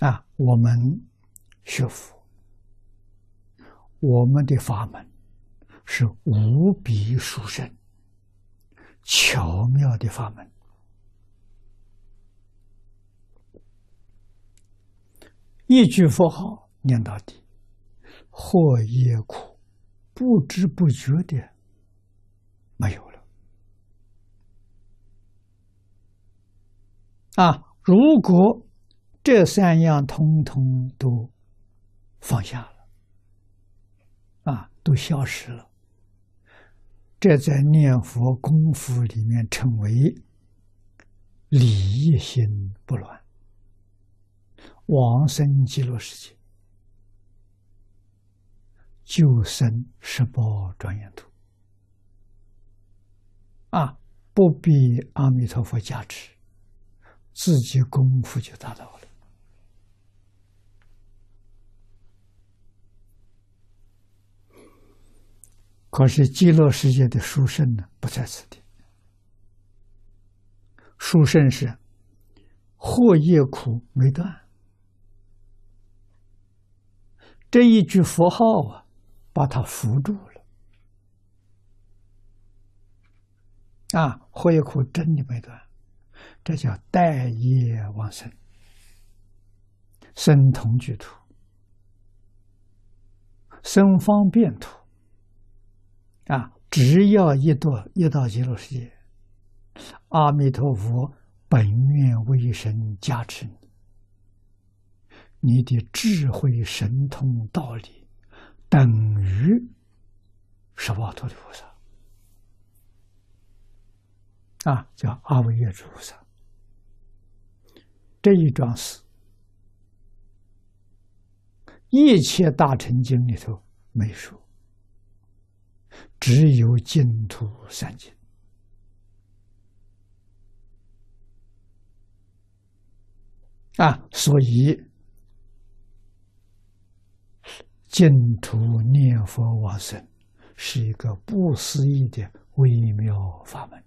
啊，我们学佛，我们的法门是无比殊胜、巧妙的法门。一句佛号念到底，祸业苦不知不觉的没有了。啊，如果这三样通通都放下了，啊，都消失了，这在念佛功夫里面称为理一心不乱。往生极乐世界，救生十宝庄严土啊！不必阿弥陀佛加持，自己功夫就达到了。可是极乐世界的殊胜呢，不在此地。殊胜是祸业苦没断。这一句佛号啊，把它扶住了。啊，祸业苦真的没断，这叫待业往生，生同居土，生方便土。只要一到一到极乐世界，阿弥陀佛本愿威神加持你。你的智慧、神通、道理，等于十八陀的菩萨啊，叫阿惟越菩萨。这一桩事，一切大乘经里头没说，只有净土三经啊，所以。净土念佛往生是一个不思议的微妙法门，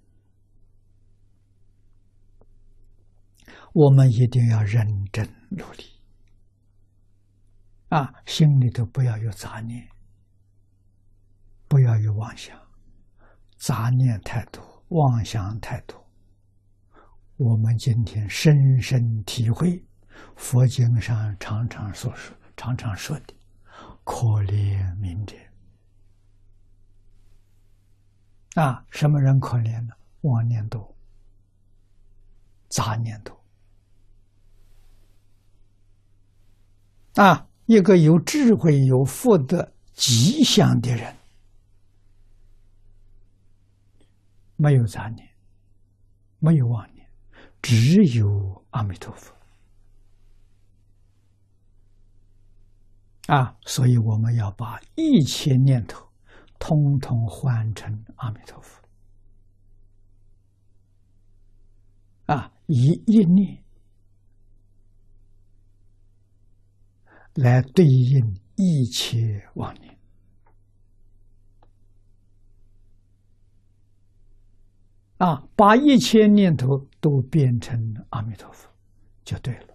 我们一定要认真努力啊！心里头不要有杂念，不要有妄想，杂念太多，妄想太多。我们今天深深体会佛经上常常所说、常常说的。可怜悯者啊！什么人可怜呢？妄念多，杂念多啊！一个有智慧、有福德、吉祥的人，没有杂念，没有妄念，只有阿弥陀佛。啊，所以我们要把一切念头通通换成阿弥陀佛。啊，以一念来对应一切妄念。啊，把一切念头都变成阿弥陀佛，就对了。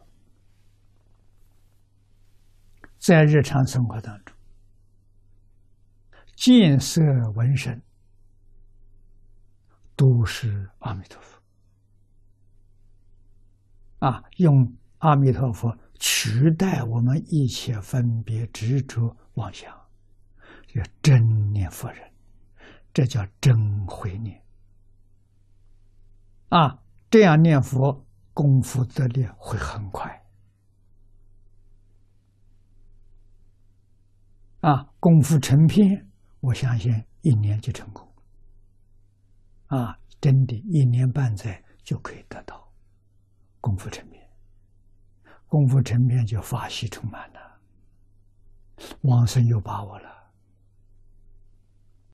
在日常生活当中，见色闻声都是阿弥陀佛啊！用阿弥陀佛取代我们一切分别执着妄想，叫真念佛人，这叫真慧念啊！这样念佛功夫得力会很快。啊，功夫成片，我相信一年就成功。啊，真的，一年半载就可以得到功夫成片。功夫成片就法喜充满了，往生有把握了。